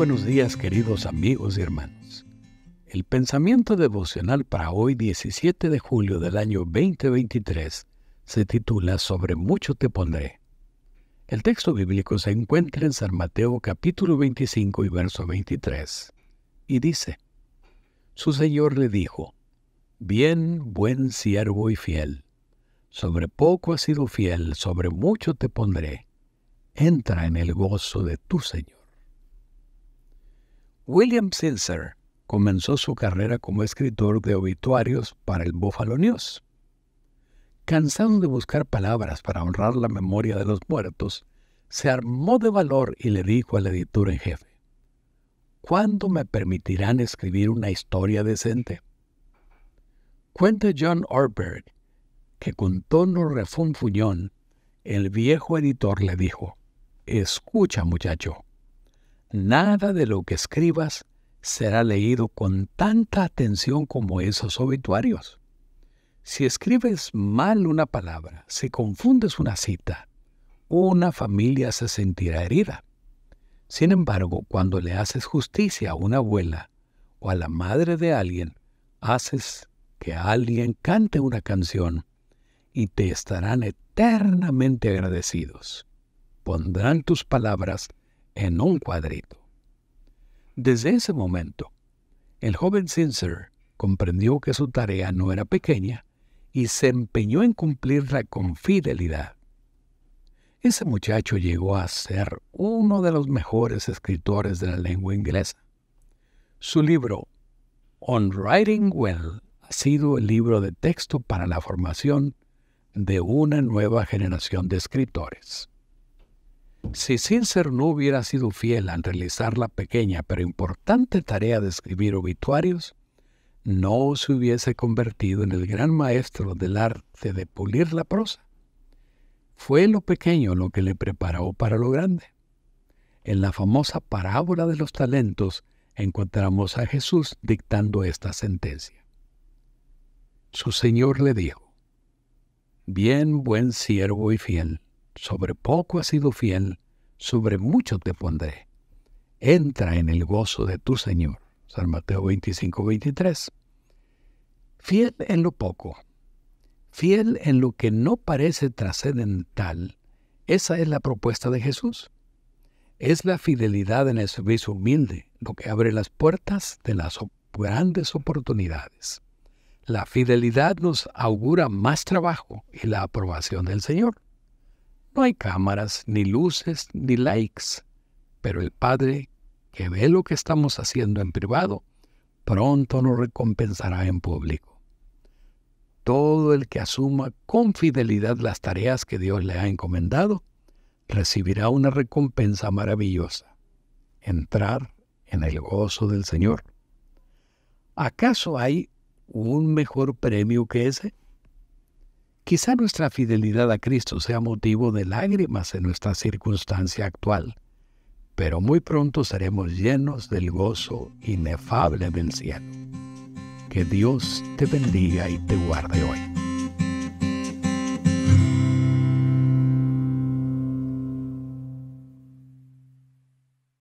buenos días queridos amigos y hermanos. El pensamiento devocional para hoy 17 de julio del año 2023 se titula Sobre mucho te pondré. El texto bíblico se encuentra en San Mateo capítulo 25 y verso 23 y dice, Su Señor le dijo, Bien, buen siervo y fiel, sobre poco has sido fiel, sobre mucho te pondré, entra en el gozo de tu Señor. William Silser comenzó su carrera como escritor de obituarios para el Buffalo News. Cansado de buscar palabras para honrar la memoria de los muertos, se armó de valor y le dijo al editor en jefe, ¿Cuándo me permitirán escribir una historia decente? Cuenta John Orberg que con tono refunfuñón, el viejo editor le dijo, Escucha muchacho, Nada de lo que escribas será leído con tanta atención como esos obituarios. Si escribes mal una palabra, si confundes una cita, una familia se sentirá herida. Sin embargo, cuando le haces justicia a una abuela o a la madre de alguien, haces que alguien cante una canción y te estarán eternamente agradecidos. Pondrán tus palabras en un cuadrito. Desde ese momento, el joven Sincer comprendió que su tarea no era pequeña y se empeñó en cumplirla con fidelidad. Ese muchacho llegó a ser uno de los mejores escritores de la lengua inglesa. Su libro, On Writing Well, ha sido el libro de texto para la formación de una nueva generación de escritores. Si Sincer no hubiera sido fiel al realizar la pequeña pero importante tarea de escribir obituarios, no se hubiese convertido en el gran maestro del arte de pulir la prosa. Fue lo pequeño lo que le preparó para lo grande. En la famosa parábola de los talentos encontramos a Jesús dictando esta sentencia. Su Señor le dijo, Bien buen siervo y fiel sobre poco has sido fiel, sobre mucho te pondré. Entra en el gozo de tu Señor. San Mateo 25, 23. Fiel en lo poco, fiel en lo que no parece trascendental, esa es la propuesta de Jesús. Es la fidelidad en el servicio humilde lo que abre las puertas de las grandes oportunidades. La fidelidad nos augura más trabajo y la aprobación del Señor. No hay cámaras, ni luces, ni likes, pero el Padre, que ve lo que estamos haciendo en privado, pronto nos recompensará en público. Todo el que asuma con fidelidad las tareas que Dios le ha encomendado, recibirá una recompensa maravillosa, entrar en el gozo del Señor. ¿Acaso hay un mejor premio que ese? Quizá nuestra fidelidad a Cristo sea motivo de lágrimas en nuestra circunstancia actual, pero muy pronto seremos llenos del gozo inefable del cielo. Que Dios te bendiga y te guarde hoy.